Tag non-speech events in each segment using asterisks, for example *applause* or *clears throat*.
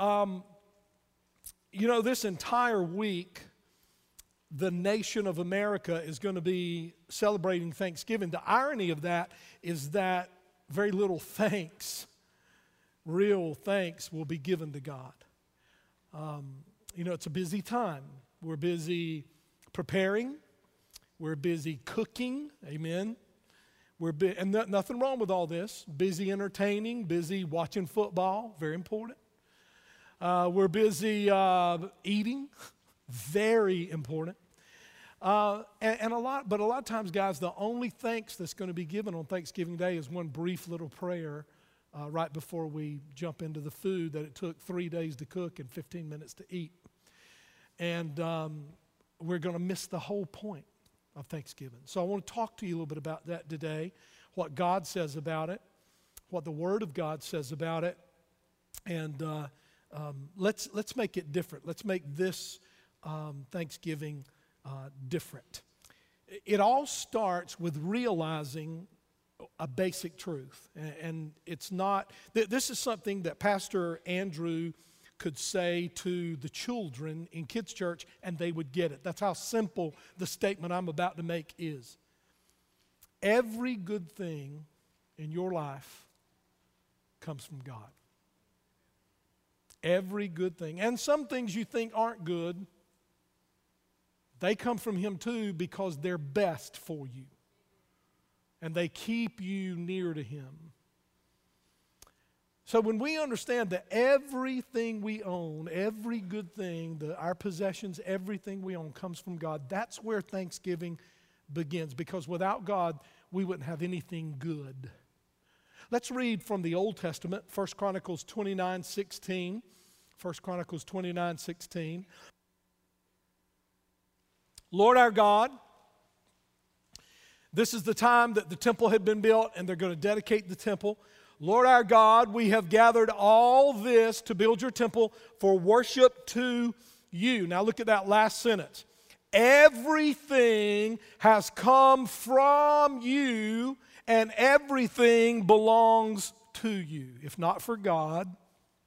Um, you know, this entire week, the nation of America is going to be celebrating Thanksgiving. The irony of that is that very little thanks, real thanks, will be given to God. Um, you know, it's a busy time. We're busy preparing, we're busy cooking, amen. We're bu- and no- nothing wrong with all this. Busy entertaining, busy watching football, very important. Uh, we're busy uh, eating, *laughs* very important. Uh, and, and, a lot, but a lot of times, guys, the only thanks that's going to be given on Thanksgiving Day is one brief little prayer uh, right before we jump into the food that it took three days to cook and 15 minutes to eat. And um, we're going to miss the whole point of Thanksgiving. So I want to talk to you a little bit about that today, what God says about it, what the Word of God says about it, and uh, um, let's let's make it different. Let's make this um, Thanksgiving uh, different. It all starts with realizing a basic truth, and, it's not. Th- this is something that Pastor Andrew could say to the children in kids' church and they would get it. That's how simple the statement I'm about to make is. Every good thing in your life comes from God. Every good thing. And some things you think aren't good, they come from Him too because they're best for you. And they keep you near to Him. So when we understand that everything we own, every good thing, the, our possessions, everything we own comes from God, that's where Thanksgiving begins. Because without God, we wouldn't have anything good. Let's read from the Old Testament, 1 Chronicles 29 16. 1 Chronicles 29 16. Lord our God, this is the time that the temple had been built and they're going to dedicate the temple. Lord our God, we have gathered all this to build your temple for worship to you. Now look at that last sentence. Everything has come from you, and everything belongs to you. If not for God,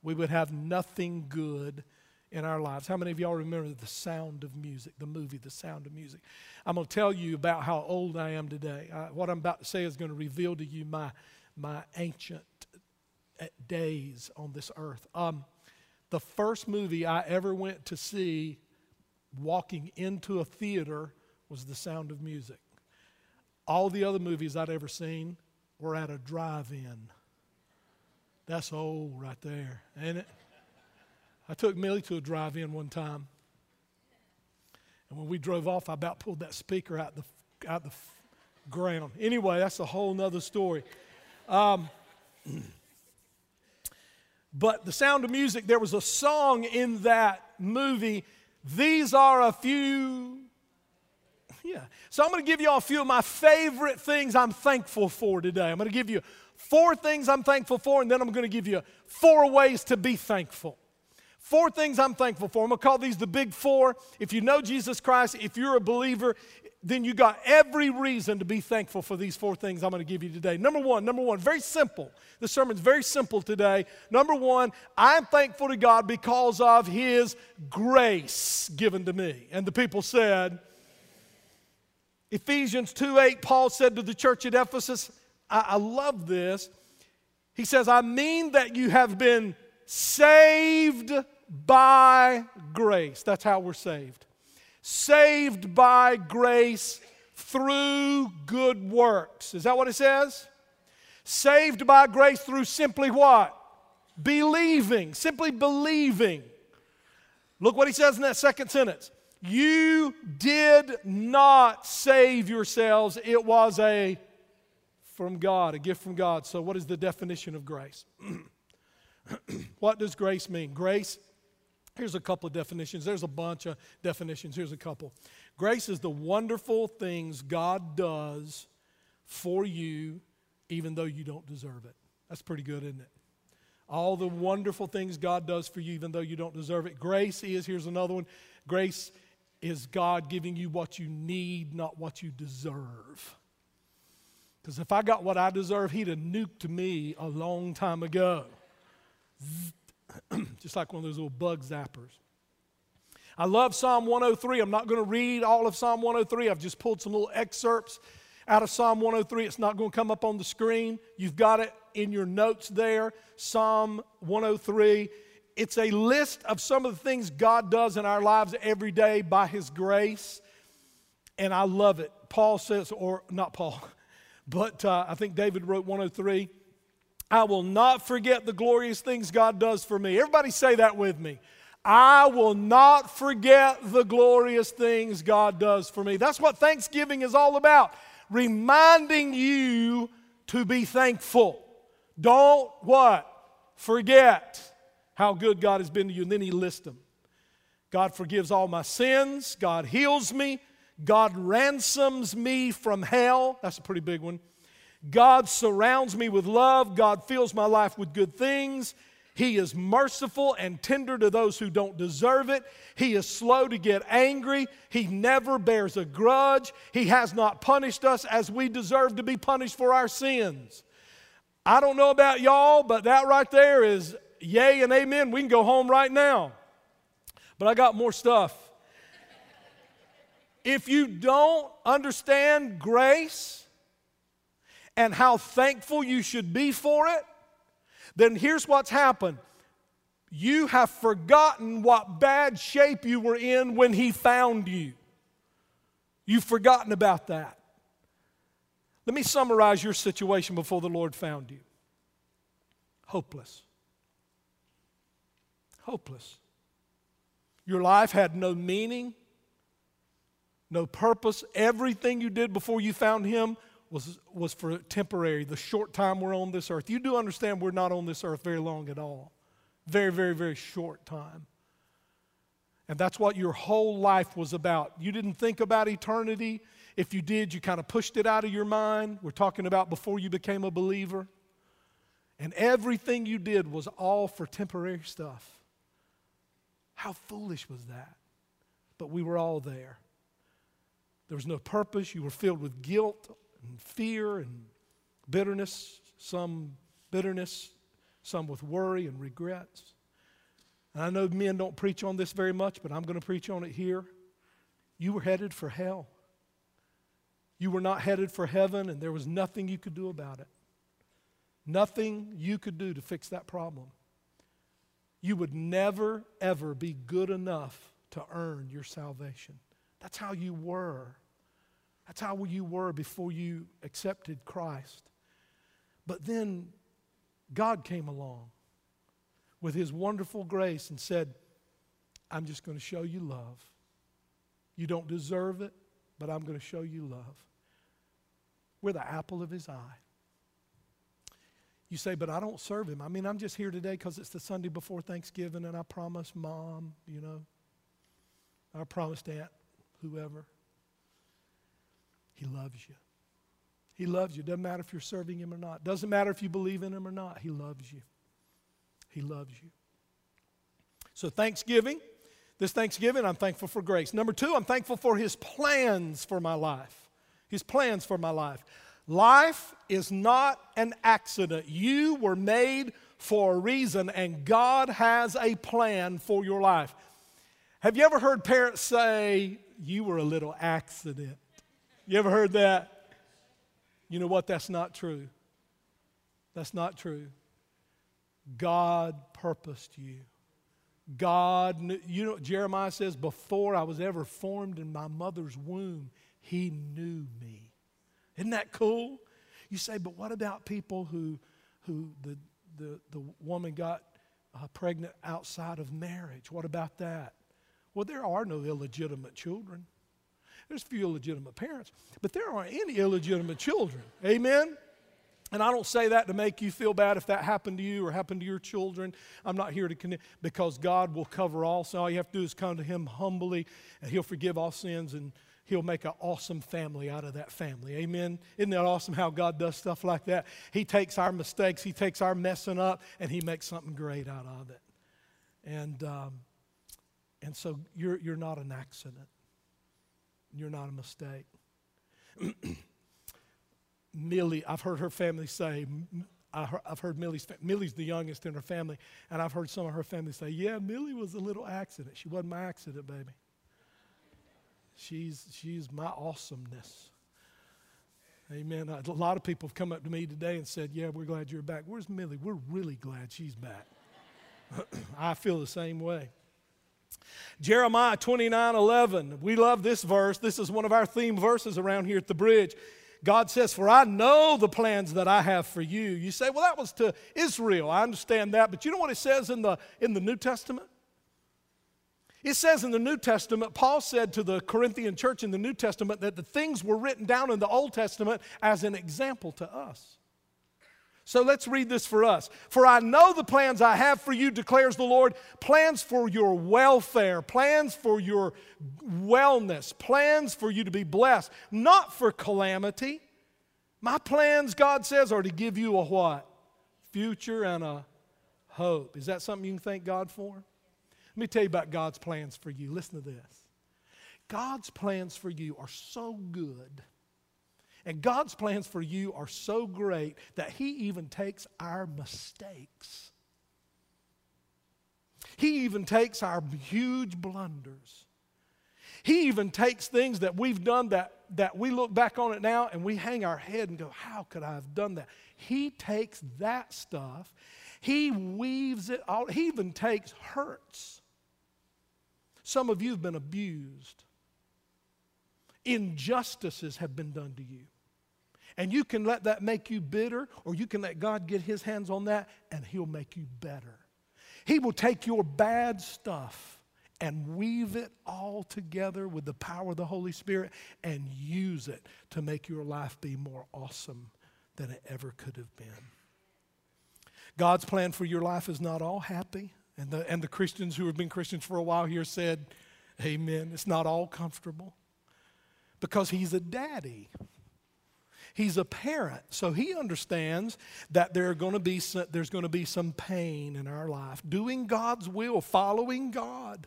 we would have nothing good in our lives. How many of y'all remember the sound of music, the movie, The Sound of Music? I'm going to tell you about how old I am today. Uh, what I'm about to say is going to reveal to you my my ancient days on this earth. Um, the first movie I ever went to see walking into a theater was The Sound of Music. All the other movies I'd ever seen were at a drive in. That's old right there, ain't it? I took Millie to a drive in one time. And when we drove off, I about pulled that speaker out the, out the ground. Anyway, that's a whole nother story. Um, *clears throat* but the sound of music, there was a song in that movie. These are a few. Yeah. So I'm going to give you all a few of my favorite things I'm thankful for today. I'm going to give you four things I'm thankful for, and then I'm going to give you four ways to be thankful. Four things I'm thankful for. I'm going to call these the big four. If you know Jesus Christ, if you're a believer, then you got every reason to be thankful for these four things I'm going to give you today. Number one, number one, very simple. The sermon's very simple today. Number one, I'm thankful to God because of His grace given to me. And the people said, Ephesians 2 8, Paul said to the church at Ephesus, I, I love this. He says, I mean that you have been saved by grace. That's how we're saved. Saved by grace through good works. Is that what it says? Saved by grace through simply what? Believing. Simply believing. Look what he says in that second sentence. You did not save yourselves. It was a from God, a gift from God. So, what is the definition of grace? *clears throat* what does grace mean? Grace Here's a couple of definitions. There's a bunch of definitions. Here's a couple. Grace is the wonderful things God does for you, even though you don't deserve it. That's pretty good, isn't it? All the wonderful things God does for you, even though you don't deserve it. Grace is, here's another one grace is God giving you what you need, not what you deserve. Because if I got what I deserve, He'd have nuked me a long time ago. *clears throat* just like one of those little bug zappers. I love Psalm 103. I'm not going to read all of Psalm 103. I've just pulled some little excerpts out of Psalm 103. It's not going to come up on the screen. You've got it in your notes there. Psalm 103. It's a list of some of the things God does in our lives every day by His grace. And I love it. Paul says, or not Paul, *laughs* but uh, I think David wrote 103. I will not forget the glorious things God does for me. Everybody say that with me. I will not forget the glorious things God does for me. That's what Thanksgiving is all about. Reminding you to be thankful. Don't what? Forget how good God has been to you. And then he lists them. God forgives all my sins. God heals me. God ransoms me from hell. That's a pretty big one. God surrounds me with love. God fills my life with good things. He is merciful and tender to those who don't deserve it. He is slow to get angry. He never bears a grudge. He has not punished us as we deserve to be punished for our sins. I don't know about y'all, but that right there is yay and amen. We can go home right now. But I got more stuff. *laughs* If you don't understand grace and how thankful you should be for it, then here's what's happened. You have forgotten what bad shape you were in when He found you. You've forgotten about that. Let me summarize your situation before the Lord found you hopeless. Hopeless. Your life had no meaning, no purpose. Everything you did before you found Him was, was for temporary, the short time we're on this earth. You do understand we're not on this earth very long at all. Very, very, very short time. And that's what your whole life was about. You didn't think about eternity. If you did, you kind of pushed it out of your mind. We're talking about before you became a believer. And everything you did was all for temporary stuff. How foolish was that? But we were all there. There was no purpose. You were filled with guilt and fear and bitterness, some bitterness, some with worry and regrets. And I know men don't preach on this very much, but I'm going to preach on it here. You were headed for hell. You were not headed for heaven, and there was nothing you could do about it. Nothing you could do to fix that problem. You would never, ever be good enough to earn your salvation. That's how you were. That's how you were before you accepted Christ. But then God came along with his wonderful grace and said, I'm just going to show you love. You don't deserve it, but I'm going to show you love. We're the apple of his eye. You say, but I don't serve him. I mean, I'm just here today because it's the Sunday before Thanksgiving and I promised mom, you know, I promised aunt, whoever. He loves you. He loves you. Doesn't matter if you're serving Him or not. Doesn't matter if you believe in Him or not. He loves you. He loves you. So, Thanksgiving, this Thanksgiving, I'm thankful for grace. Number two, I'm thankful for His plans for my life. His plans for my life. Life is not an accident. You were made for a reason, and God has a plan for your life. Have you ever heard parents say, You were a little accident? You ever heard that? You know what? That's not true. That's not true. God purposed you. God, knew, you know, Jeremiah says, before I was ever formed in my mother's womb, he knew me. Isn't that cool? You say, but what about people who, who the, the, the woman got uh, pregnant outside of marriage? What about that? Well, there are no illegitimate children. There's few illegitimate parents, but there aren't any illegitimate children. Amen? And I don't say that to make you feel bad if that happened to you or happened to your children. I'm not here to because God will cover all. So all you have to do is come to Him humbly, and He'll forgive all sins, and He'll make an awesome family out of that family. Amen. Isn't that awesome how God does stuff like that? He takes our mistakes, He takes our messing up, and He makes something great out of it. And um, and so you're you're not an accident. You're not a mistake. *clears throat* Millie, I've heard her family say, I have heard Millie's, Millie's the youngest in her family, and I've heard some of her family say, Yeah, Millie was a little accident. She wasn't my accident, baby. She's, she's my awesomeness. Amen. A lot of people have come up to me today and said, Yeah, we're glad you're back. Where's Millie? We're really glad she's back. *clears throat* I feel the same way. Jeremiah 29 11. We love this verse. This is one of our theme verses around here at the bridge. God says, For I know the plans that I have for you. You say, Well, that was to Israel. I understand that. But you know what it says in the, in the New Testament? It says in the New Testament, Paul said to the Corinthian church in the New Testament that the things were written down in the Old Testament as an example to us. So let's read this for us. For I know the plans I have for you, declares the Lord plans for your welfare, plans for your wellness, plans for you to be blessed, not for calamity. My plans, God says, are to give you a what? Future and a hope. Is that something you can thank God for? Let me tell you about God's plans for you. Listen to this. God's plans for you are so good, and God's plans for you are so great that He even takes our mistakes. He even takes our huge blunders. He even takes things that we've done that, that we look back on it now and we hang our head and go, How could I have done that? He takes that stuff, he weaves it all, he even takes hurts some of you have been abused. Injustices have been done to you. And you can let that make you bitter, or you can let God get his hands on that, and he'll make you better. He will take your bad stuff and weave it all together with the power of the Holy Spirit and use it to make your life be more awesome than it ever could have been. God's plan for your life is not all happy. And the, and the Christians who have been Christians for a while here said, Amen. It's not all comfortable because he's a daddy. He's a parent, so he understands that there are going to be some, there's going to be some pain in our life. Doing God's will, following God,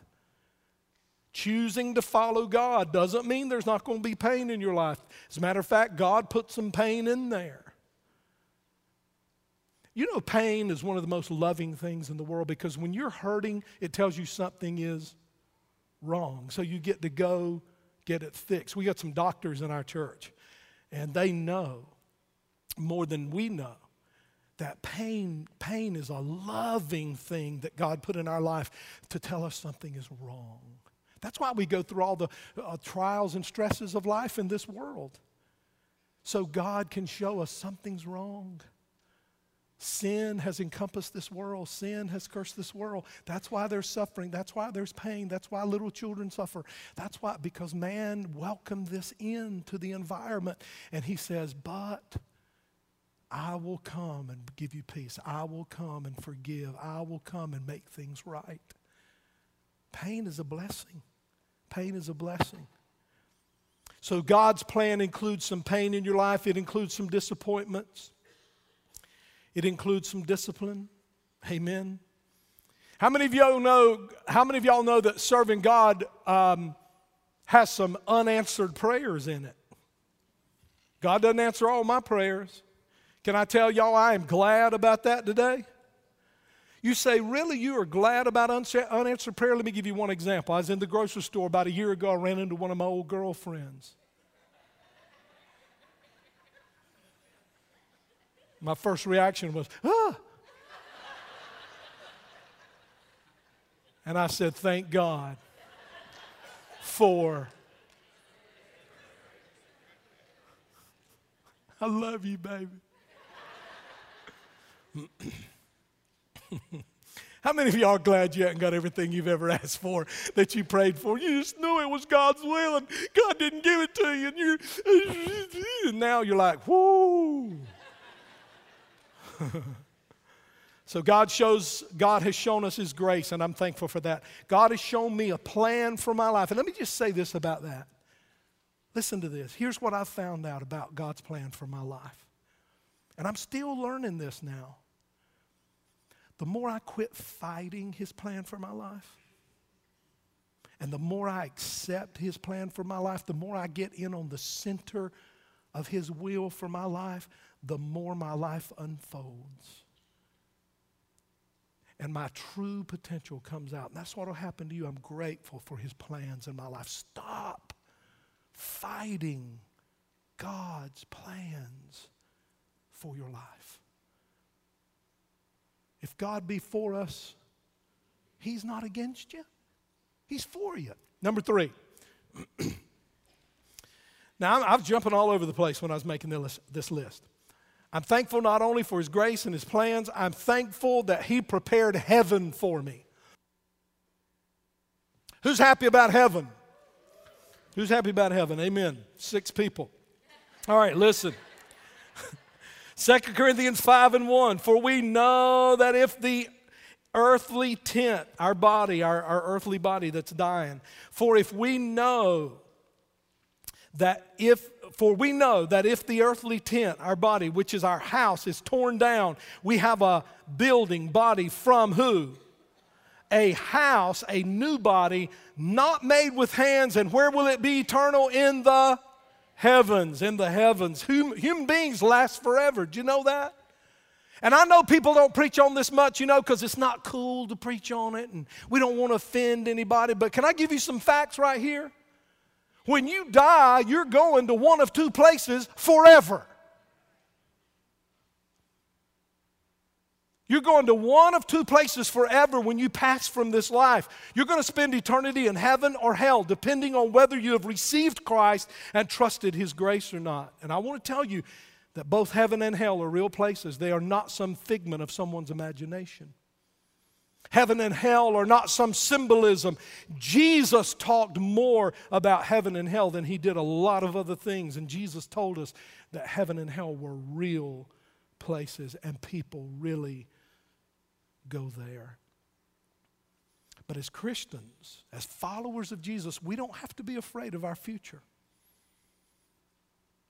choosing to follow God doesn't mean there's not going to be pain in your life. As a matter of fact, God put some pain in there. You know, pain is one of the most loving things in the world because when you're hurting, it tells you something is wrong. So you get to go get it fixed. We got some doctors in our church, and they know more than we know that pain pain is a loving thing that God put in our life to tell us something is wrong. That's why we go through all the uh, trials and stresses of life in this world. So God can show us something's wrong. Sin has encompassed this world. Sin has cursed this world. That's why there's suffering. That's why there's pain. That's why little children suffer. That's why, because man welcomed this into the environment. And he says, But I will come and give you peace. I will come and forgive. I will come and make things right. Pain is a blessing. Pain is a blessing. So God's plan includes some pain in your life, it includes some disappointments. It includes some discipline. Amen. How many of y'all know? How many of y'all know that serving God um, has some unanswered prayers in it? God doesn't answer all my prayers. Can I tell y'all I am glad about that today? You say, really, you are glad about unanswered prayer? Let me give you one example. I was in the grocery store about a year ago. I ran into one of my old girlfriends. My first reaction was, ah. and I said, thank God for. I love you, baby. *clears throat* How many of y'all are glad you haven't got everything you've ever asked for that you prayed for? You just knew it was God's will and God didn't give it to you. And, you *laughs* and now you're like, whoo. *laughs* so God shows, God has shown us His grace, and I'm thankful for that. God has shown me a plan for my life. And let me just say this about that. Listen to this. Here's what I've found out about God's plan for my life. And I'm still learning this now. The more I quit fighting His plan for my life, and the more I accept His plan for my life, the more I get in on the center of His will for my life, the more my life unfolds. And my true potential comes out. And that's what will happen to you. I'm grateful for His plans in my life. Stop fighting God's plans for your life. If God be for us, He's not against you, He's for you. Number three. *clears throat* now, I'm jumping all over the place when I was making this list. I'm thankful not only for His grace and His plans, I'm thankful that He prepared heaven for me. Who's happy about heaven? Who's happy about heaven? Amen. Six people. All right, listen. *laughs* 2 Corinthians 5 and 1. For we know that if the earthly tent, our body, our, our earthly body that's dying, for if we know that if for we know that if the earthly tent our body which is our house is torn down we have a building body from who a house a new body not made with hands and where will it be eternal in the heavens, in the heavens. Human beings last forever. Do you know that? And I know people don't preach on this much, you know, because it's not cool to preach on it and we don't want to offend anybody. But can I give you some facts right here? When you die, you're going to one of two places forever. You're going to one of two places forever when you pass from this life. You're going to spend eternity in heaven or hell, depending on whether you have received Christ and trusted His grace or not. And I want to tell you that both heaven and hell are real places, they are not some figment of someone's imagination. Heaven and hell are not some symbolism. Jesus talked more about heaven and hell than he did a lot of other things. And Jesus told us that heaven and hell were real places and people really go there. But as Christians, as followers of Jesus, we don't have to be afraid of our future.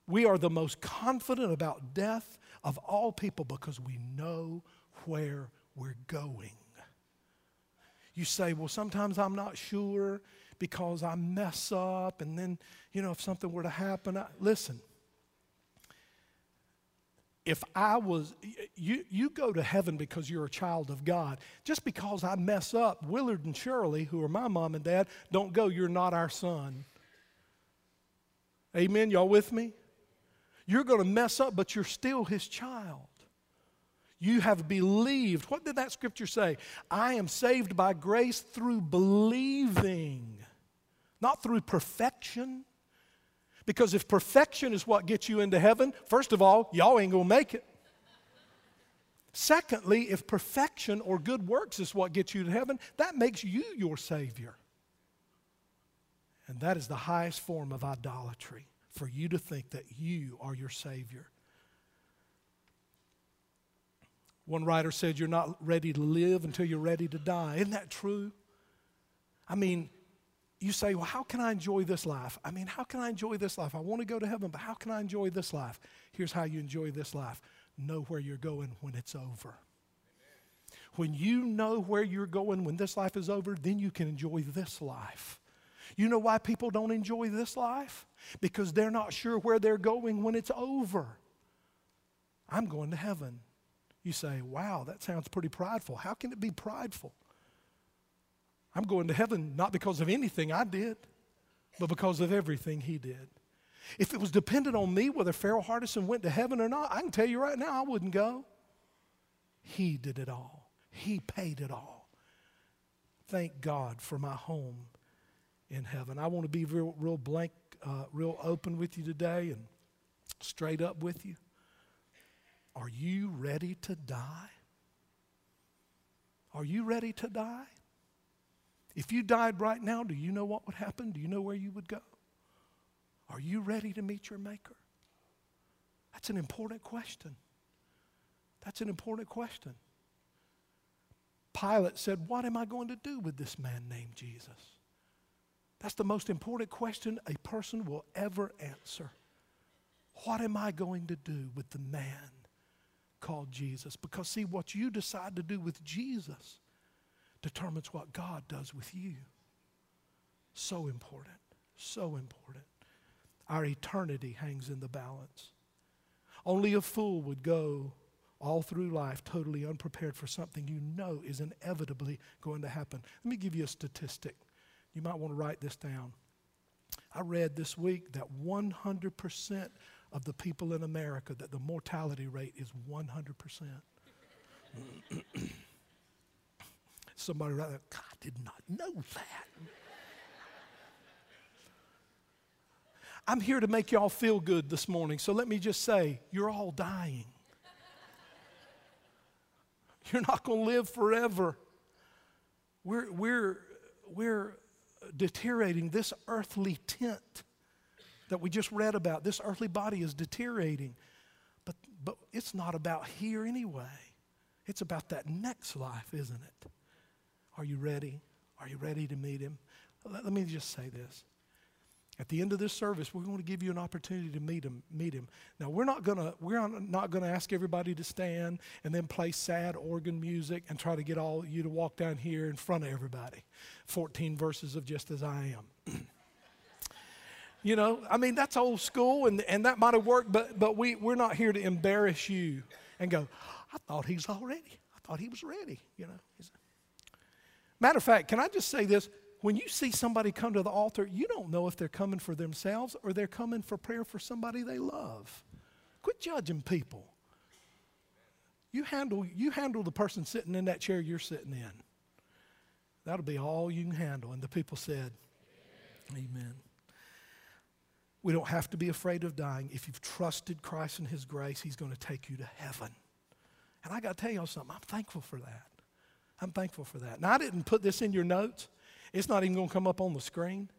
We are the most confident about death of all people because we know where we're going. You say, well, sometimes I'm not sure because I mess up, and then, you know, if something were to happen, I, listen, if I was, you, you go to heaven because you're a child of God. Just because I mess up, Willard and Shirley, who are my mom and dad, don't go, you're not our son. Amen? Y'all with me? You're going to mess up, but you're still his child. You have believed. What did that scripture say? I am saved by grace through believing, not through perfection. Because if perfection is what gets you into heaven, first of all, y'all ain't gonna make it. Secondly, if perfection or good works is what gets you to heaven, that makes you your Savior. And that is the highest form of idolatry for you to think that you are your Savior. One writer said, You're not ready to live until you're ready to die. Isn't that true? I mean, you say, well, how can I enjoy this life? I mean, how can I enjoy this life? I want to go to heaven, but how can I enjoy this life? Here's how you enjoy this life know where you're going when it's over. When you know where you're going when this life is over, then you can enjoy this life. You know why people don't enjoy this life? Because they're not sure where they're going when it's over. I'm going to heaven. You say, wow, that sounds pretty prideful. How can it be prideful? I'm going to heaven not because of anything I did, but because of everything he did. If it was dependent on me whether Farrell Hardison went to heaven or not, I can tell you right now I wouldn't go. He did it all, He paid it all. Thank God for my home in heaven. I want to be real, real blank, uh, real open with you today and straight up with you. Are you ready to die? Are you ready to die? If you died right now, do you know what would happen? Do you know where you would go? Are you ready to meet your Maker? That's an important question. That's an important question. Pilate said, What am I going to do with this man named Jesus? That's the most important question a person will ever answer. What am I going to do with the man called Jesus? Because, see, what you decide to do with Jesus determines what God does with you. So important. So important. Our eternity hangs in the balance. Only a fool would go all through life totally unprepared for something you know is inevitably going to happen. Let me give you a statistic. You might want to write this down. I read this week that 100% of the people in America, that the mortality rate is 100%. *clears throat* Somebody right there, God did not know that. I'm here to make y'all feel good this morning, so let me just say, you're all dying. You're not going to live forever. We're, we're, we're deteriorating. This earthly tent that we just read about, this earthly body is deteriorating. But, but it's not about here anyway. It's about that next life, isn't it? Are you ready? Are you ready to meet him? Let, let me just say this. At the end of this service, we're going to give you an opportunity to meet him. Meet him. Now, we're not going to we're not going to ask everybody to stand and then play sad organ music and try to get all you to walk down here in front of everybody. 14 verses of just as I am. *clears throat* you know, I mean that's old school and, and that might have worked, but but we we're not here to embarrass you and go, I thought he's all ready. I thought he was ready, you know. Matter of fact, can I just say this? when you see somebody come to the altar, you don't know if they're coming for themselves or they're coming for prayer for somebody they love. Quit judging people. You handle, you handle the person sitting in that chair you're sitting in. That'll be all you can handle. And the people said, Amen. Amen. We don't have to be afraid of dying. If you've trusted Christ and His grace, He's going to take you to heaven. And I got to tell y'all something. I'm thankful for that. I'm thankful for that. Now, I didn't put this in your notes. It's not even going to come up on the screen.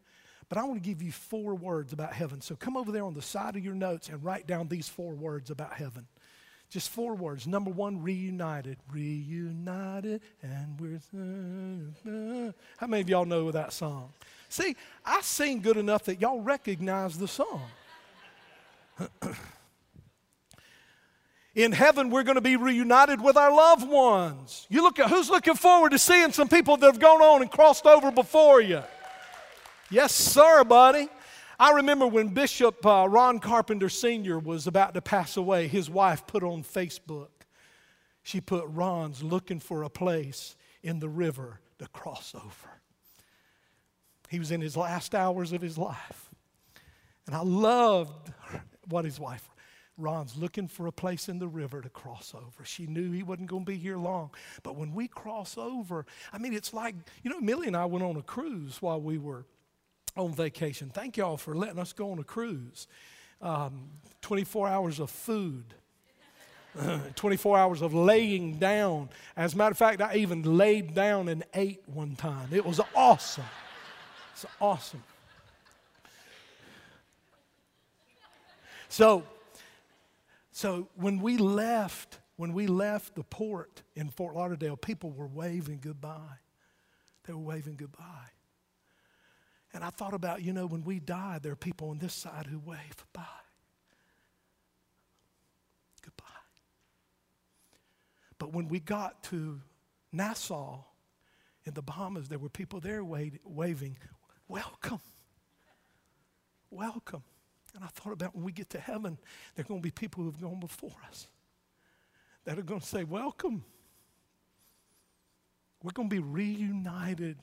But I want to give you four words about heaven. So come over there on the side of your notes and write down these four words about heaven. Just four words. Number one, reunited. Reunited, and we're. Uh, uh. How many of y'all know that song? See, I sing good enough that y'all recognize the song. In heaven, we're going to be reunited with our loved ones. You look at who's looking forward to seeing some people that have gone on and crossed over before you. Yes, sir, buddy. I remember when Bishop uh, Ron Carpenter Sr. was about to pass away, his wife put on Facebook, she put, Ron's looking for a place in the river to cross over. He was in his last hours of his life. And I loved what his wife Ron's looking for a place in the river to cross over. She knew he wasn't going to be here long. But when we cross over, I mean, it's like, you know, Millie and I went on a cruise while we were on vacation. Thank y'all for letting us go on a cruise. Um, 24 hours of food. *laughs* 24 hours of laying down. As a matter of fact, I even laid down and ate one time. It was awesome. It's awesome. So, so when we left, when we left the port in Fort Lauderdale, people were waving goodbye. They were waving goodbye. And I thought about, you know, when we die, there are people on this side who wave bye. Goodbye. But when we got to Nassau in the Bahamas, there were people there waving, welcome. Welcome. And I thought about when we get to heaven, there are going to be people who have gone before us that are going to say, Welcome. We're going to be reunited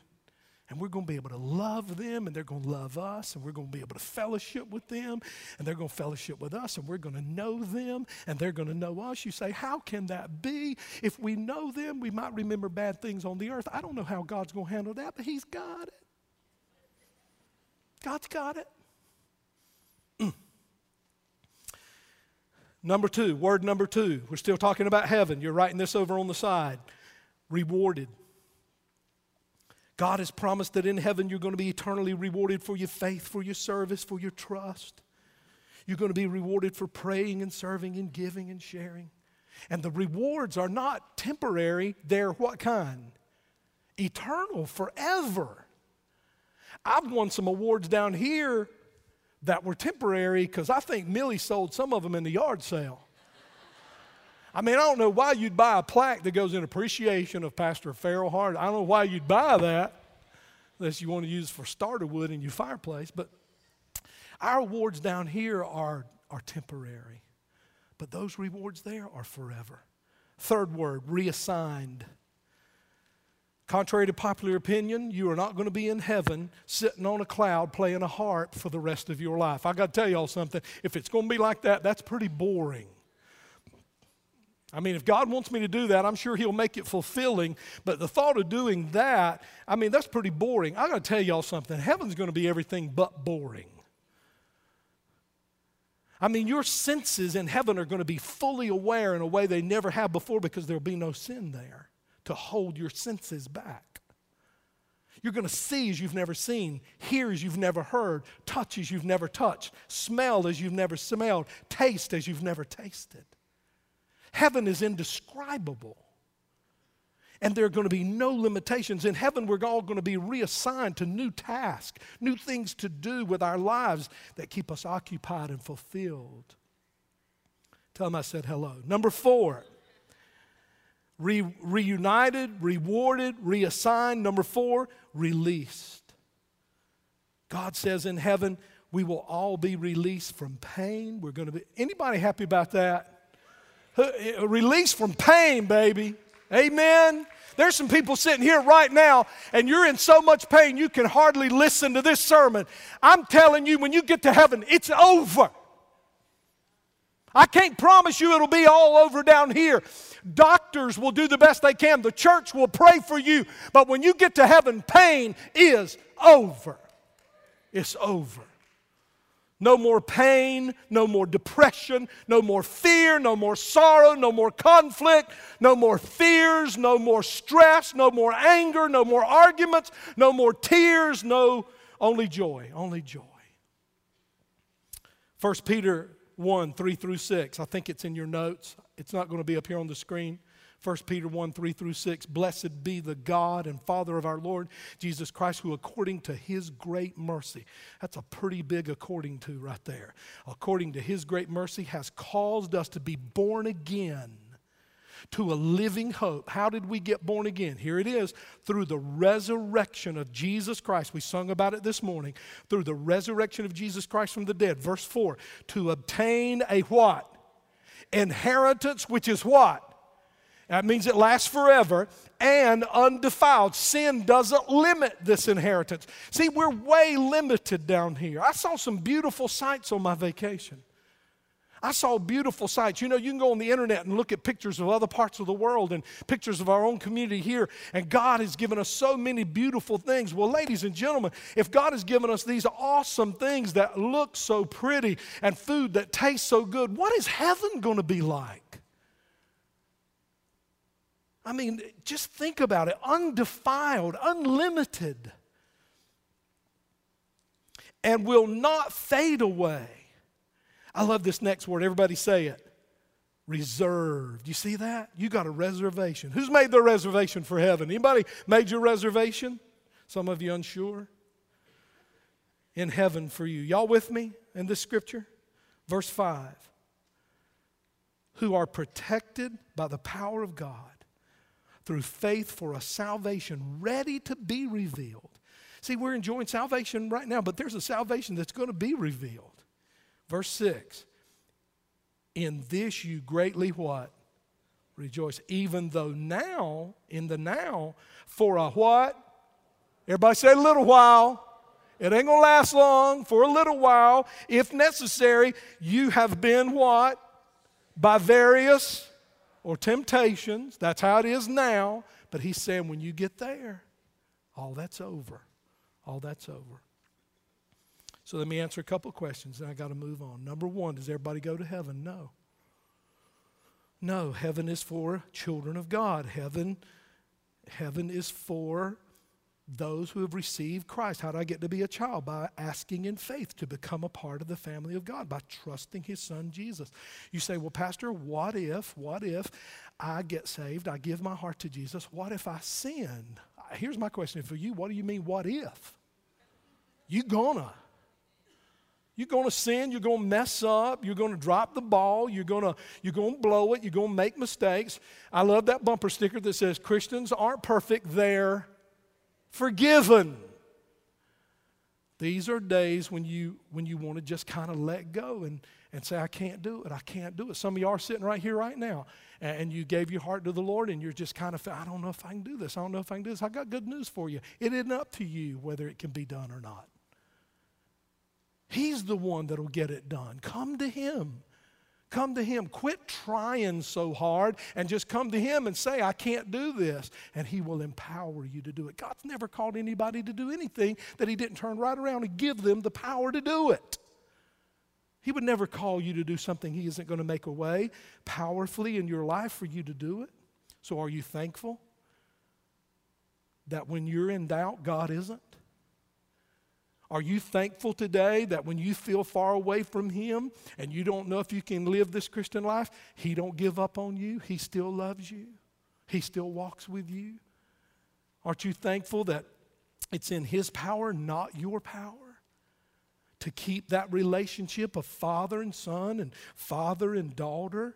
and we're going to be able to love them and they're going to love us and we're going to be able to fellowship with them and they're going to fellowship with us and we're going to know them and they're going to know us. You say, How can that be? If we know them, we might remember bad things on the earth. I don't know how God's going to handle that, but He's got it. God's got it. Mm. Number two, word number two. We're still talking about heaven. You're writing this over on the side. Rewarded. God has promised that in heaven you're going to be eternally rewarded for your faith, for your service, for your trust. You're going to be rewarded for praying and serving and giving and sharing. And the rewards are not temporary, they're what kind? Eternal, forever. I've won some awards down here that were temporary because I think Millie sold some of them in the yard sale. I mean, I don't know why you'd buy a plaque that goes in appreciation of Pastor Farrell Hart. I don't know why you'd buy that unless you want to use for starter wood in your fireplace. But Our awards down here are, are temporary, but those rewards there are forever. Third word, reassigned. Contrary to popular opinion, you are not going to be in heaven sitting on a cloud playing a harp for the rest of your life. I got to tell y'all something. If it's going to be like that, that's pretty boring. I mean, if God wants me to do that, I'm sure He'll make it fulfilling. But the thought of doing that, I mean, that's pretty boring. I got to tell y'all something. Heaven's going to be everything but boring. I mean, your senses in heaven are going to be fully aware in a way they never have before because there'll be no sin there to hold your senses back. You're going to see as you've never seen, hear as you've never heard, touch as you've never touched, smell as you've never smelled, taste as you've never tasted. Heaven is indescribable. And there are going to be no limitations. In heaven, we're all going to be reassigned to new tasks, new things to do with our lives that keep us occupied and fulfilled. Tell them I said hello. Number four, re- reunited, rewarded, reassigned. Number four, released. God says in heaven, we will all be released from pain. We're going to be, anybody happy about that? Eh, eh, release from pain, baby. Amen. There's some people sitting here right now, and you're in so much pain you can hardly listen to this sermon. I'm telling you, when you get to heaven, it's over. I can't promise you it'll be all over down here. Doctors will do the best they can, the church will pray for you, but when you get to heaven, pain is over. It's over. No more pain, no more depression, no more fear, no more sorrow, no more conflict, no more fears, no more stress, no more anger, no more arguments, no more tears, no only joy, only joy. 1 Peter 1 3 through 6. I think it's in your notes. It's not going to be up here on the screen. 1 Peter 1 3 through 6. Blessed be the God and Father of our Lord Jesus Christ, who according to his great mercy, that's a pretty big according to right there, according to his great mercy, has caused us to be born again to a living hope. How did we get born again? Here it is through the resurrection of Jesus Christ. We sung about it this morning. Through the resurrection of Jesus Christ from the dead. Verse 4 to obtain a what? Inheritance, which is what? That means it lasts forever and undefiled. Sin doesn't limit this inheritance. See, we're way limited down here. I saw some beautiful sights on my vacation. I saw beautiful sights. You know, you can go on the internet and look at pictures of other parts of the world and pictures of our own community here, and God has given us so many beautiful things. Well, ladies and gentlemen, if God has given us these awesome things that look so pretty and food that tastes so good, what is heaven going to be like? I mean, just think about it undefiled, unlimited, and will not fade away. I love this next word. Everybody say it. Reserved. You see that? You got a reservation. Who's made their reservation for heaven? Anybody made your reservation? Some of you unsure? In heaven for you. Y'all with me in this scripture? Verse 5. Who are protected by the power of God through faith for a salvation ready to be revealed. See, we're enjoying salvation right now, but there's a salvation that's going to be revealed. Verse 6 In this you greatly what? Rejoice. Even though now, in the now, for a what? Everybody say a little while. It ain't to last long. For a little while, if necessary, you have been what? By various or temptations. That's how it is now. But he's saying when you get there, all that's over. All that's over. So let me answer a couple questions, and I got to move on. Number one, does everybody go to heaven? No. No, heaven is for children of God. Heaven, heaven is for those who have received Christ. How do I get to be a child? By asking in faith to become a part of the family of God, by trusting His Son Jesus. You say, Well, Pastor, what if, what if I get saved, I give my heart to Jesus, what if I sin? Here's my question for you What do you mean, what if? You gonna. You're going to sin, you're going to mess up, you're going to drop the ball, you're going to you're going to blow it, you're going to make mistakes. I love that bumper sticker that says Christians aren't perfect, they're forgiven. These are days when you when you want to just kind of let go and, and say, I can't do it. I can't do it. Some of you are sitting right here right now and, you gave your heart to the Lord and you're just kind of, I don't know if I can do this. I don't know if I can do this. I got good news for you. It isn't up to you whether it can be done or not. He's the one that'll get it done. Come to Him. Come to Him. Quit trying so hard and just come to Him and say, I can't do this. And He will empower you to do it. God's never called anybody to do anything that He didn't turn right around and give them the power to do it. He would never call you to do something He isn't going to make a way powerfully in your life for you to do it. So, are you thankful that when you're in doubt, God isn't? Are you thankful today that when you feel far away from him and you don't know if you can live this Christian life, he don't give up on you. He still loves you. He still walks with you. Aren't you thankful that it's in his power, not your power? To keep that relationship of father and son and father and daughter.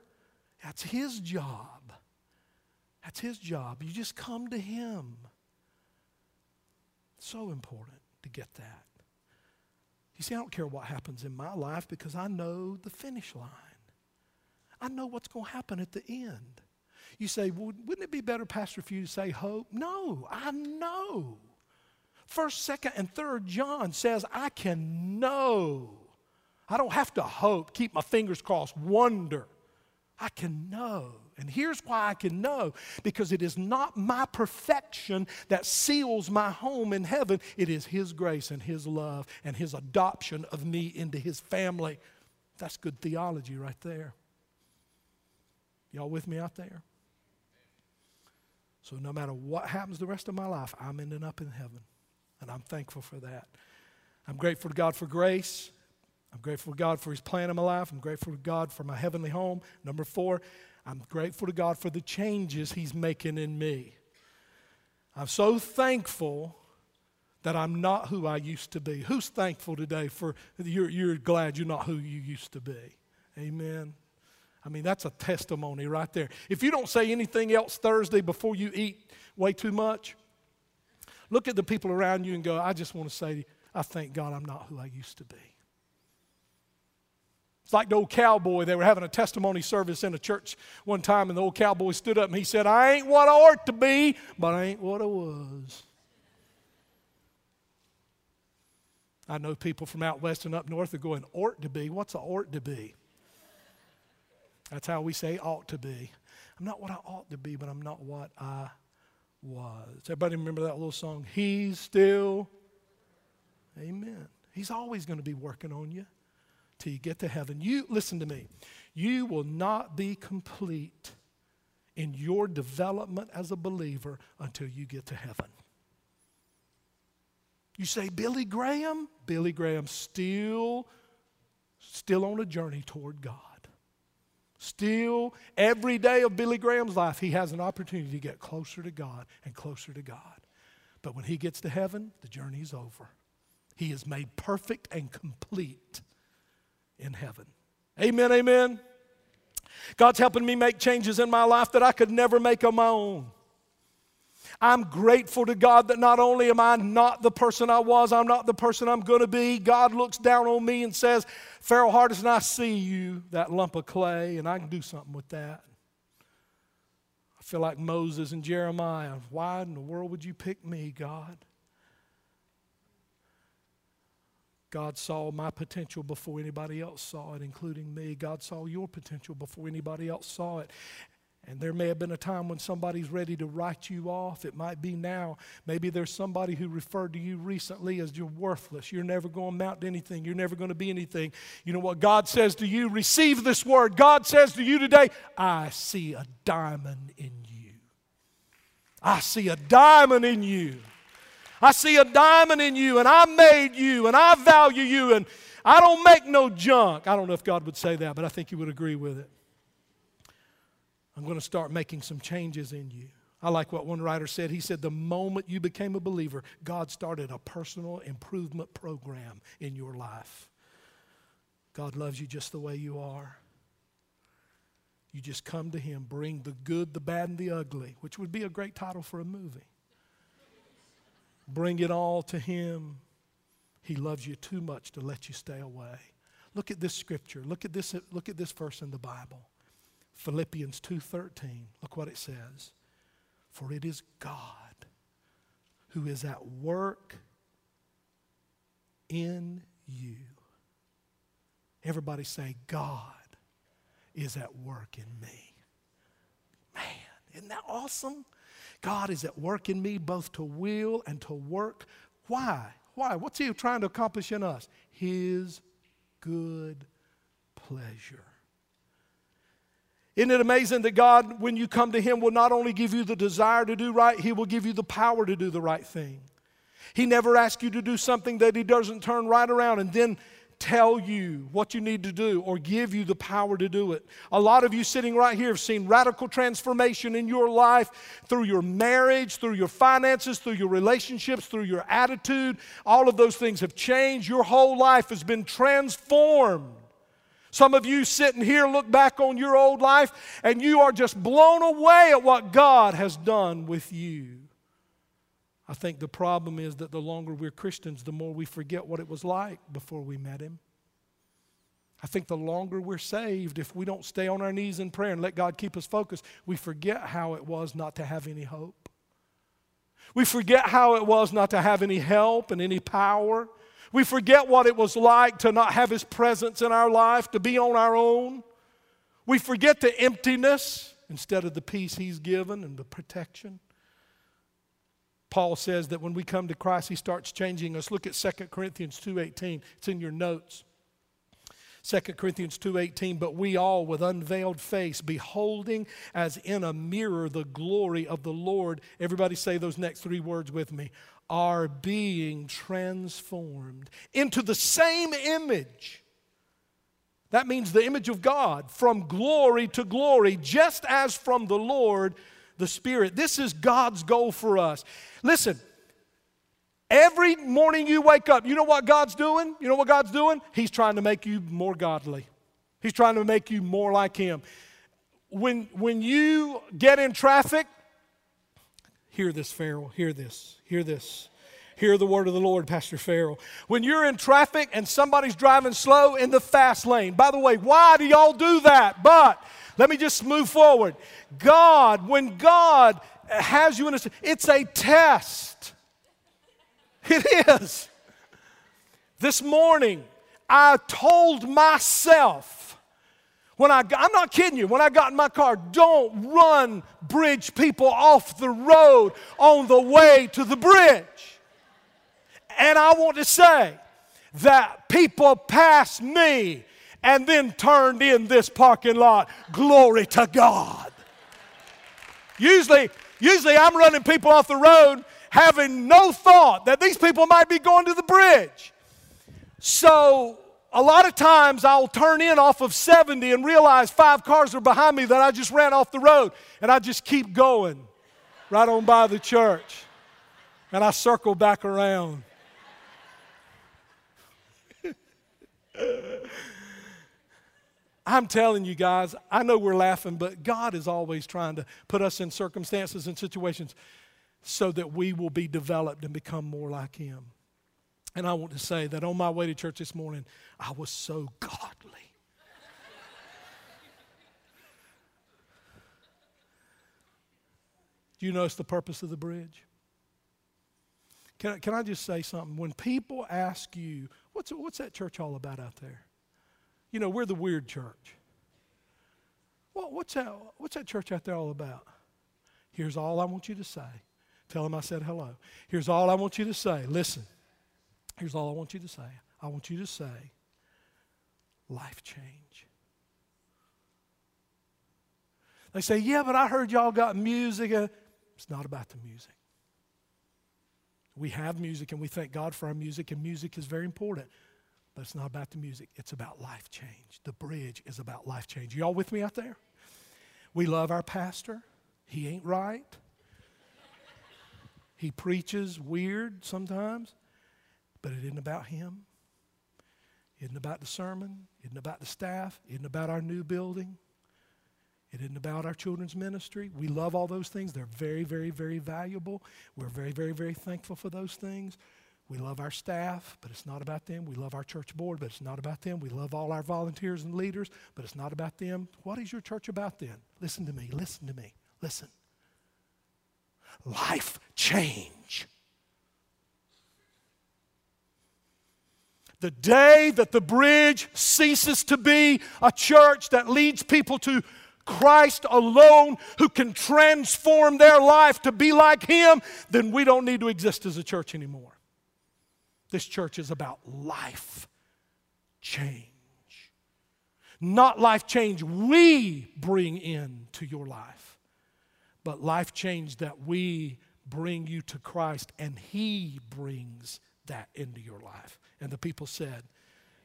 That's his job. That's his job. You just come to him. So important to get that. You see, I don't care what happens in my life because I know the finish line. I know what's going to happen at the end. You say, well, wouldn't it be better, Pastor, for you to say hope? No, I know. First, second, and third John says, I can know. I don't have to hope, keep my fingers crossed, wonder. I can know. And here's why I can know because it is not my perfection that seals my home in heaven, it is His grace and His love and His adoption of me into His family. That's good theology right there. Y'all with me out there? So, no matter what happens the rest of my life, I'm ending up in heaven. And I'm thankful for that. I'm grateful to God for grace. I'm grateful to God for His plan in my life. I'm grateful to God for my heavenly home. Number four, I'm grateful to God for the changes He's making in me. I'm so thankful that I'm not who I used to be. Who's thankful today for you're, you're glad you're not who you used to be? Amen. I mean, that's a testimony right there. If you don't say anything else Thursday before you eat way too much, look at the people around you and go, I just want to say, I thank God I'm not who I used to be. It's like the old cowboy. They were having a testimony service in a church one time, and the old cowboy stood up and he said, I ain't what I ought to be, but I ain't what I was. I know people from out west and up north are going, ought to be. What's a ought to be? That's how we say ought to be. I'm not what I ought to be, but I'm not what I was. Everybody remember that little song? He's still, amen. He's always going to be working on you till you get to heaven. You, listen to me, you will not be complete in your development as a believer until you get to heaven. You say, Billy Graham? Billy Graham still, still on a journey toward God. Still, every day of Billy Graham's life, he has an opportunity to get closer to God and closer to God. But when he gets to heaven, the journey is over. He is made perfect and complete in heaven. Amen, amen. God's helping me make changes in my life that I could never make on my own. I'm grateful to God that not only am I not the person I was, I'm not the person I'm going to be. God looks down on me and says, Farrell Hardison, I see you, that lump of clay, and I can do something with that. I feel like Moses and Jeremiah. Why in the world would you pick me, God? God saw my potential before anybody else saw it, including me. God saw your potential before anybody else saw it. And there may have been a time when somebody's ready to write you off. It might be now. Maybe there's somebody who referred to you recently as you're worthless. You're never going to amount to anything. You're never going to be anything. You know what God says to you? Receive this word. God says to you today, I see a diamond in you. I see a diamond in you. I see a diamond in you, and I made you, and I value you, and I don't make no junk. I don't know if God would say that, but I think He would agree with it. I'm going to start making some changes in you. I like what one writer said. He said, The moment you became a believer, God started a personal improvement program in your life. God loves you just the way you are. You just come to Him, bring the good, the bad, and the ugly, which would be a great title for a movie. Bring it all to Him. He loves you too much to let you stay away. Look at this scripture. Look at this, look at this verse in the Bible. Philippians 2:13. Look what it says. For it is God who is at work in you. Everybody say, God is at work in me. Man, isn't that awesome? God is at work in me both to will and to work. Why? Why? What's He trying to accomplish in us? His good pleasure. Isn't it amazing that God, when you come to Him, will not only give you the desire to do right, He will give you the power to do the right thing. He never asks you to do something that He doesn't turn right around and then tell you what you need to do or give you the power to do it. A lot of you sitting right here have seen radical transformation in your life through your marriage, through your finances, through your relationships, through your attitude. All of those things have changed. Your whole life has been transformed. Some of you sitting here look back on your old life and you are just blown away at what God has done with you. I think the problem is that the longer we're Christians, the more we forget what it was like before we met Him. I think the longer we're saved, if we don't stay on our knees in prayer and let God keep us focused, we forget how it was not to have any hope. We forget how it was not to have any help and any power. We forget what it was like to not have His presence in our life, to be on our own. We forget the emptiness instead of the peace He's given and the protection. Paul says that when we come to Christ, he starts changing us. Look at 2 Corinthians 2:18. It's in your notes. 2 Corinthians 2:18 but we all with unveiled face beholding as in a mirror the glory of the Lord everybody say those next 3 words with me are being transformed into the same image that means the image of God from glory to glory just as from the Lord the Spirit. This is God's goal for us. Listen, every morning you wake up, you know what God's doing? You know what God's doing? He's trying to make you more godly, He's trying to make you more like Him. When, when you get in traffic, hear this, Farrell, hear this, hear this. Hear the word of the Lord, Pastor Farrell. When you're in traffic and somebody's driving slow in the fast lane, by the way, why do y'all do that? But let me just move forward. God, when God has you in a, it's a test. It is. This morning, I told myself, when I, I'm not kidding you, when I got in my car, don't run bridge people off the road on the way to the bridge. And I want to say that people pass me and then turned in this parking lot. Glory to God. Usually, usually I'm running people off the road having no thought that these people might be going to the bridge. So a lot of times I'll turn in off of 70 and realize five cars are behind me that I just ran off the road and I just keep going right on by the church. And I circle back around. I'm telling you guys, I know we're laughing, but God is always trying to put us in circumstances and situations so that we will be developed and become more like Him. And I want to say that on my way to church this morning, I was so godly. Do you notice the purpose of the bridge? Can I, can I just say something? When people ask you, what's, what's that church all about out there? You know, we're the weird church. Well, what's that, what's that church out there all about? Here's all I want you to say. Tell them I said hello. Here's all I want you to say. Listen. Here's all I want you to say. I want you to say, life change. They say, yeah, but I heard y'all got music. Uh, it's not about the music. We have music and we thank God for our music, and music is very important. But it's not about the music, it's about life change. The bridge is about life change. Y'all with me out there? We love our pastor. He ain't right. He preaches weird sometimes, but it isn't about him. It isn't about the sermon. It isn't about the staff. It isn't about our new building. It isn't about our children's ministry. We love all those things. They're very, very, very valuable. We're very, very, very thankful for those things. We love our staff, but it's not about them. We love our church board, but it's not about them. We love all our volunteers and leaders, but it's not about them. What is your church about then? Listen to me, listen to me, listen. Life change. The day that the bridge ceases to be a church that leads people to Christ alone who can transform their life to be like Him, then we don't need to exist as a church anymore. This church is about life change. Not life change we bring into your life, but life change that we bring you to Christ and He brings that into your life. And the people said,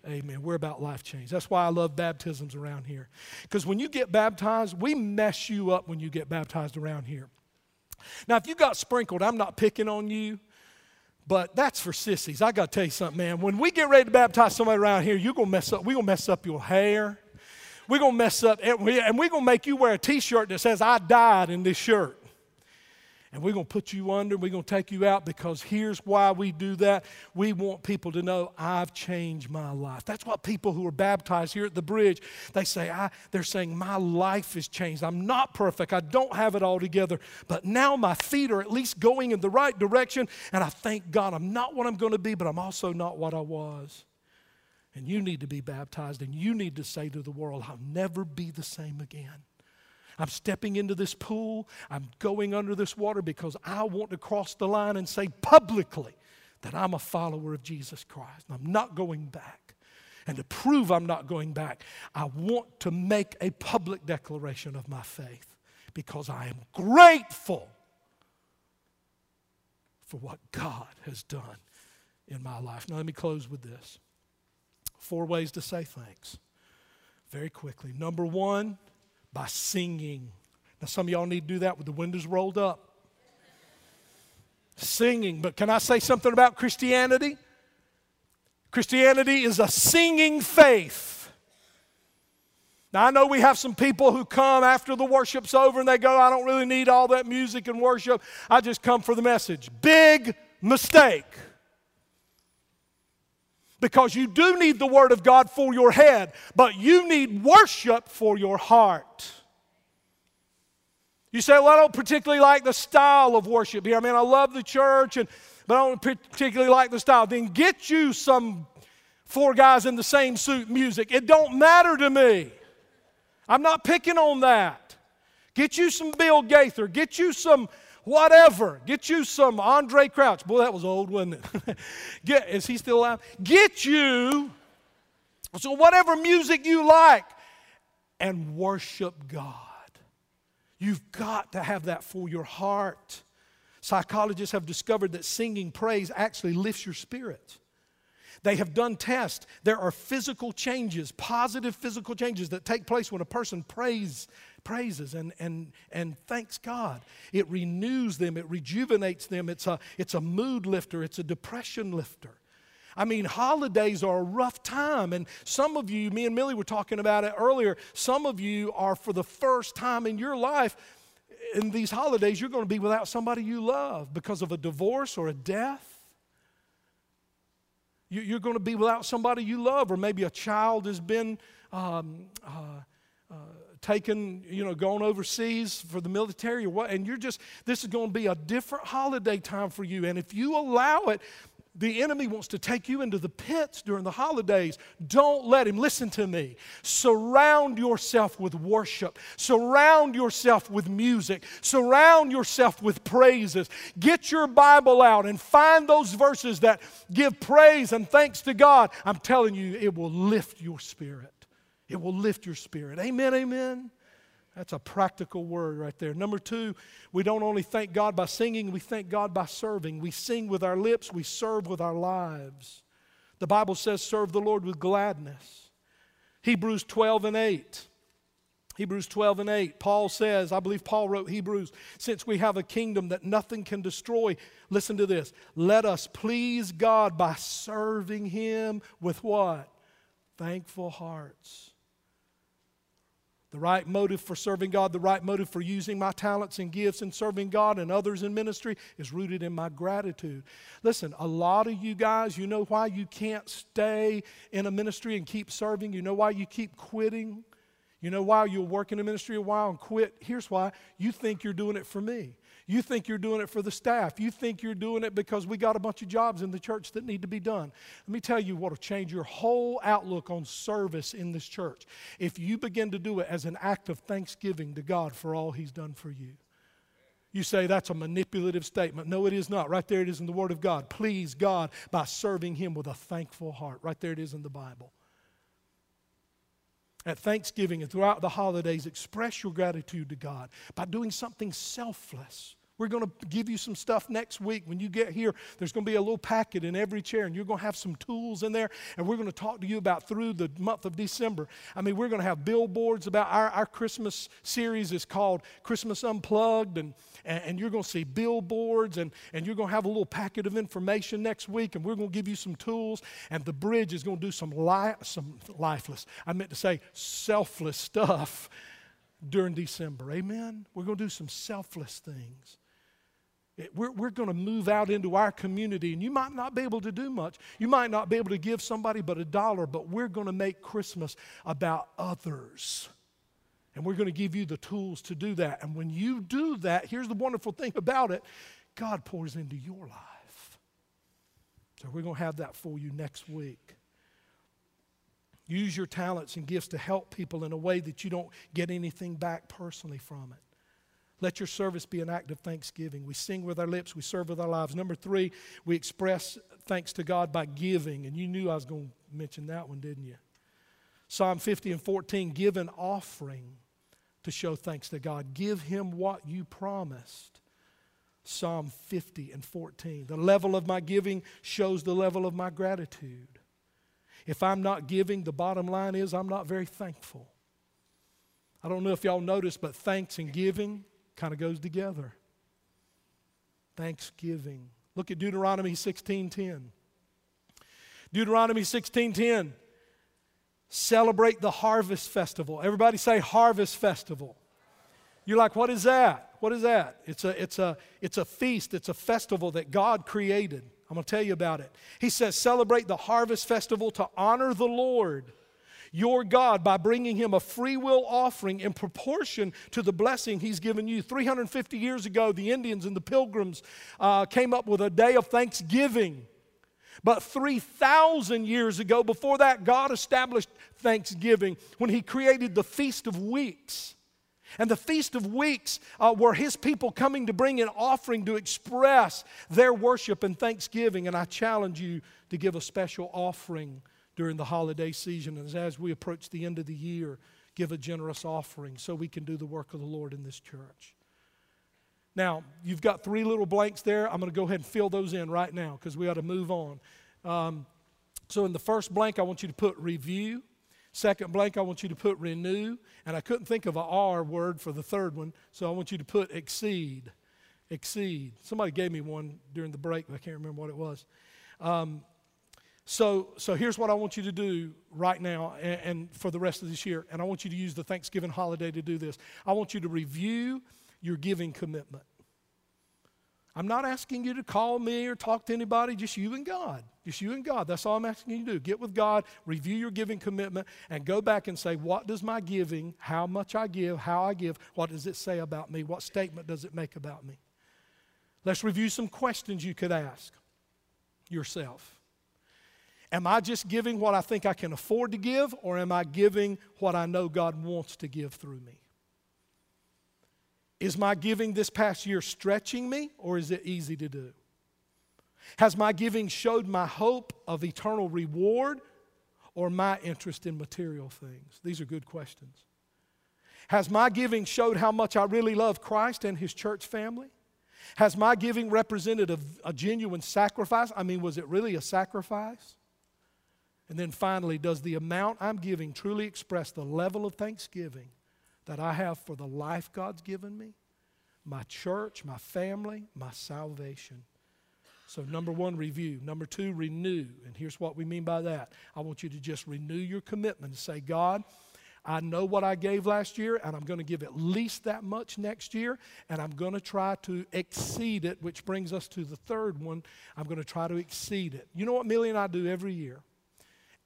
Amen. We're about life change. That's why I love baptisms around here. Because when you get baptized, we mess you up when you get baptized around here. Now, if you got sprinkled, I'm not picking on you, but that's for sissies. I got to tell you something, man. When we get ready to baptize somebody around here, you're going to mess up. We're going to mess up your hair. We're going to mess up, and we're going to make you wear a t shirt that says, I died in this shirt and we're going to put you under, we're going to take you out because here's why we do that. We want people to know I've changed my life. That's what people who are baptized here at the bridge, they say, I, they're saying, My life has changed. I'm not perfect. I don't have it all together, but now my feet are at least going in the right direction, and I thank God I'm not what I'm going to be, but I'm also not what I was. And you need to be baptized, and you need to say to the world, I'll never be the same again. I'm stepping into this pool. I'm going under this water because I want to cross the line and say publicly that I'm a follower of Jesus Christ. I'm not going back. And to prove I'm not going back, I want to make a public declaration of my faith because I am grateful for what God has done in my life. Now, let me close with this four ways to say thanks very quickly. Number one, by singing. Now, some of y'all need to do that with the windows rolled up. Singing. But can I say something about Christianity? Christianity is a singing faith. Now, I know we have some people who come after the worship's over and they go, I don't really need all that music and worship. I just come for the message. Big mistake. Because you do need the Word of God for your head, but you need worship for your heart. You say, Well, I don't particularly like the style of worship here. I mean, I love the church, and, but I don't particularly like the style. Then get you some four guys in the same suit music. It don't matter to me. I'm not picking on that. Get you some Bill Gaither. Get you some whatever. Get you some Andre Crouch. Boy, that was old, wasn't it? *laughs* Get, is he still alive? Get you, so whatever music you like, and worship God. You've got to have that for your heart. Psychologists have discovered that singing praise actually lifts your spirit. They have done tests. There are physical changes, positive physical changes that take place when a person prays praises and, and, and thanks God. It renews them, it rejuvenates them. It's a, it's a mood lifter, it's a depression lifter. I mean, holidays are a rough time. And some of you, me and Millie were talking about it earlier, some of you are for the first time in your life, in these holidays, you're going to be without somebody you love because of a divorce or a death. You're going to be without somebody you love, or maybe a child has been um, uh, uh, taken, you know, gone overseas for the military or what, and you're just, this is going to be a different holiday time for you. And if you allow it, the enemy wants to take you into the pits during the holidays. Don't let him. Listen to me. Surround yourself with worship. Surround yourself with music. Surround yourself with praises. Get your Bible out and find those verses that give praise and thanks to God. I'm telling you, it will lift your spirit. It will lift your spirit. Amen, amen. That's a practical word right there. Number two, we don't only thank God by singing, we thank God by serving. We sing with our lips, we serve with our lives. The Bible says, serve the Lord with gladness. Hebrews 12 and 8. Hebrews 12 and 8. Paul says, I believe Paul wrote Hebrews, since we have a kingdom that nothing can destroy, listen to this. Let us please God by serving Him with what? Thankful hearts. The right motive for serving God, the right motive for using my talents and gifts and serving God and others in ministry is rooted in my gratitude. Listen, a lot of you guys, you know why you can't stay in a ministry and keep serving? You know why you keep quitting? You know why you'll work in a ministry a while and quit? Here's why. You think you're doing it for me. You think you're doing it for the staff. You think you're doing it because we got a bunch of jobs in the church that need to be done. Let me tell you what will change your whole outlook on service in this church. If you begin to do it as an act of thanksgiving to God for all He's done for you. You say that's a manipulative statement. No, it is not. Right there it is in the Word of God. Please God by serving Him with a thankful heart. Right there it is in the Bible. At Thanksgiving and throughout the holidays, express your gratitude to God by doing something selfless. We're going to give you some stuff next week. When you get here, there's going to be a little packet in every chair, and you're going to have some tools in there, and we're going to talk to you about through the month of December. I mean, we're going to have billboards about our, our Christmas series is called Christmas Unplugged, and, and, and you're going to see billboards, and, and you're going to have a little packet of information next week, and we're going to give you some tools, and the bridge is going to do some, li- some lifeless, I meant to say selfless stuff during December. Amen? We're going to do some selfless things. We're, we're going to move out into our community, and you might not be able to do much. You might not be able to give somebody but a dollar, but we're going to make Christmas about others. And we're going to give you the tools to do that. And when you do that, here's the wonderful thing about it God pours into your life. So we're going to have that for you next week. Use your talents and gifts to help people in a way that you don't get anything back personally from it. Let your service be an act of thanksgiving. We sing with our lips, we serve with our lives. Number three, we express thanks to God by giving. And you knew I was going to mention that one, didn't you? Psalm 50 and 14 give an offering to show thanks to God. Give Him what you promised. Psalm 50 and 14. The level of my giving shows the level of my gratitude. If I'm not giving, the bottom line is I'm not very thankful. I don't know if y'all noticed, but thanks and giving kind of goes together. Thanksgiving. Look at Deuteronomy 16:10. Deuteronomy 16:10. Celebrate the harvest festival. Everybody say harvest festival. You're like, what is that? What is that? It's a, it's a, it's a feast, it's a festival that God created. I'm going to tell you about it. He says, celebrate the harvest festival to honor the Lord your God by bringing him a free will offering in proportion to the blessing he's given you. 350 years ago, the Indians and the pilgrims uh, came up with a day of thanksgiving. But 3,000 years ago, before that, God established Thanksgiving when He created the Feast of Weeks. And the Feast of Weeks uh, were His people coming to bring an offering to express their worship and thanksgiving. And I challenge you to give a special offering during the holiday season. And as we approach the end of the year, give a generous offering so we can do the work of the Lord in this church. Now, you've got three little blanks there. I'm going to go ahead and fill those in right now because we ought to move on. Um, so, in the first blank, I want you to put review. Second blank, I want you to put renew. And I couldn't think of a R word for the third one, so I want you to put exceed. Exceed. Somebody gave me one during the break, but I can't remember what it was. Um, so, so here's what I want you to do right now and, and, for the rest of this year. And I want you to use the Thanksgiving holiday to do this. I want you to review your giving commitment. I'm not asking you to call me or talk to anybody, just you and God. Just you and God. That's all I'm asking you to do. Get with God, review your giving commitment, and go back and say, what does my giving, how much I give, how I give, what does it say about me? What statement does it make about me? Let's review some questions you could ask yourself. Am I just giving what I think I can afford to give, or am I giving what I know God wants to give through me? Is my giving this past year stretching me, or is it easy to do? Has my giving showed my hope of eternal reward, or my interest in material things? These are good questions. Has my giving showed how much I really love Christ and His church family? Has my giving represented a, a genuine sacrifice? I mean, was it really a sacrifice? And then finally, does the amount I'm giving truly express the level of thanksgiving that I have for the life God's given me, my church, my family, my salvation? So, number one, review. Number two, renew. And here's what we mean by that I want you to just renew your commitment and say, God, I know what I gave last year, and I'm going to give at least that much next year, and I'm going to try to exceed it, which brings us to the third one. I'm going to try to exceed it. You know what Millie and I do every year?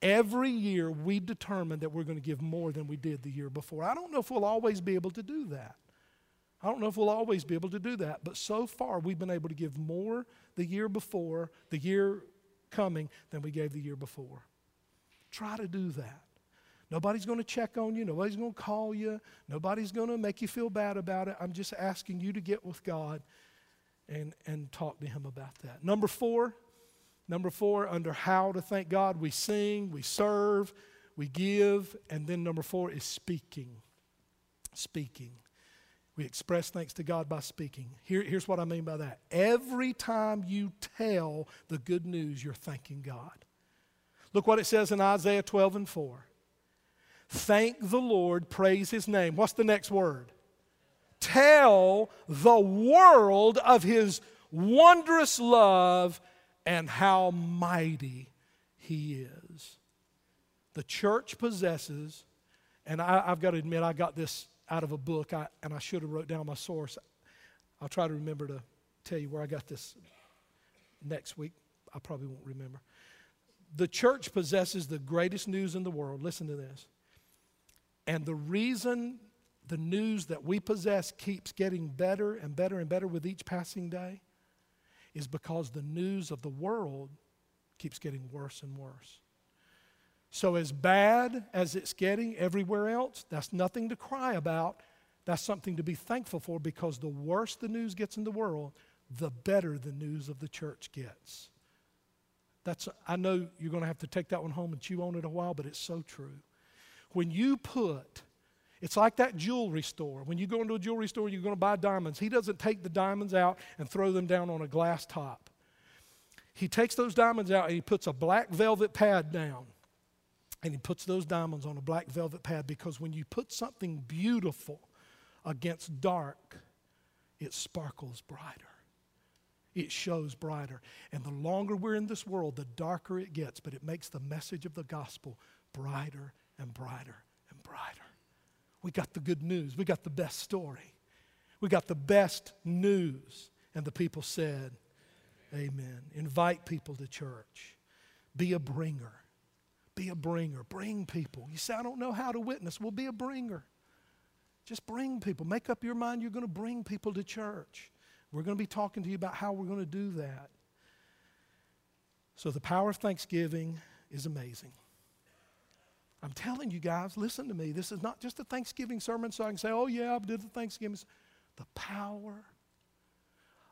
Every year, we determine that we're going to give more than we did the year before. I don't know if we'll always be able to do that. I don't know if we'll always be able to do that, but so far we've been able to give more the year before, the year coming, than we gave the year before. Try to do that. Nobody's going to check on you. Nobody's going to call you. Nobody's going to make you feel bad about it. I'm just asking you to get with God and, and talk to Him about that. Number four, number four, under how to thank God, we sing, we serve, we give, and then number four is speaking. Speaking. We express thanks to God by speaking. Here, here's what I mean by that. Every time you tell the good news, you're thanking God. Look what it says in Isaiah 12 and 4. Thank the Lord, praise his name. What's the next word? Tell the world of his wondrous love and how mighty he is. The church possesses, and I, have got to admit, I got this out of a book, I, and I should have wrote down my source. I'll try to remember to tell you where I got this next week. I probably won't remember. The church possesses the greatest news in the world. Listen to this. And the reason the news that we possess keeps getting better and better and better with each passing day is because the news of the world keeps getting worse and worse. So, as bad as it's getting everywhere else, that's nothing to cry about. That's something to be thankful for because the worse the news gets in the world, the better the news of the church gets. That's, I know you're going to have to take that one home and chew on it a while, but it's so true. When you put, it's like that jewelry store. When you go into a jewelry store, you're going to buy diamonds. He doesn't take the diamonds out and throw them down on a glass top. He takes those diamonds out and he puts a black velvet pad down. And he puts those diamonds on a black velvet pad because when you put something beautiful against dark, it sparkles brighter. It shows brighter. And the longer we're in this world, the darker it gets, but it makes the message of the gospel brighter and brighter and brighter. We got the good news. We got the best story. We got the best news. And the people said, Amen. Invite people to church. Be a bringer. Be a bringer. Bring people. You say, I don't know how to witness. Well, be a bringer. Just bring people. Make up your mind you're going to bring people to church. We're going to be talking to you about how we're going to do that. So, the power of Thanksgiving is amazing. I'm telling you guys, listen to me. This is not just a Thanksgiving sermon so I can say, oh, yeah, I did the Thanksgiving. The power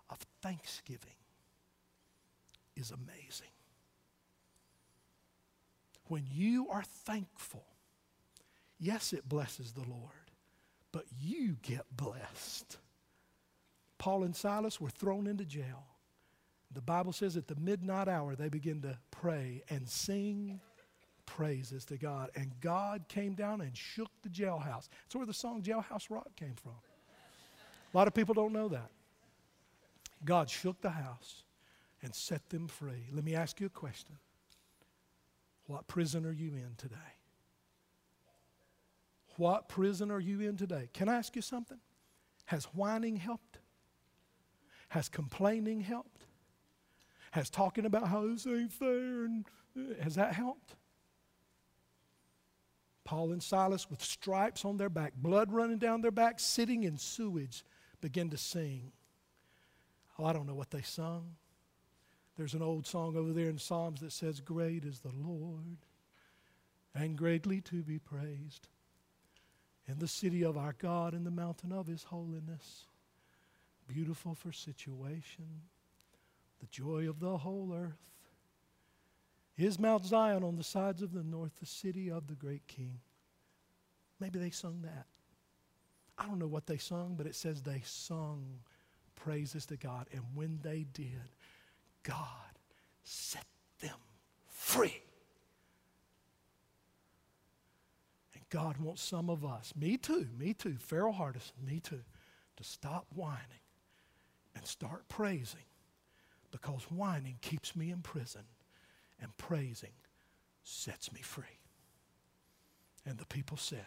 of Thanksgiving is amazing. When you are thankful, yes, it blesses the Lord, but you get blessed. Paul and Silas were thrown into jail. The Bible says at the midnight hour they begin to pray and sing praises to God. And God came down and shook the jailhouse. That's where the song Jailhouse Rock came from. A lot of people don't know that. God shook the house and set them free. Let me ask you a question What prison are you in today? What prison are you in today? Can I ask you something? Has whining helped? Has complaining helped? Has talking about how this ain't fair and has that helped? Paul and Silas, with stripes on their back, blood running down their back, sitting in sewage, begin to sing. Oh, I don't know what they sung. There's an old song over there in Psalms that says, Great is the Lord, and greatly to be praised in the city of our God, in the mountain of his holiness. Beautiful for situation, the joy of the whole earth is Mount Zion on the sides of the north, the city of the great king? Maybe they sung that. I don't know what they sung, but it says they sung praises to God. And when they did, God set them free. And God wants some of us, me too, me too, Farrell Hardison, me too, to stop whining and start praising because whining keeps me in prison and praising sets me free. And the people said,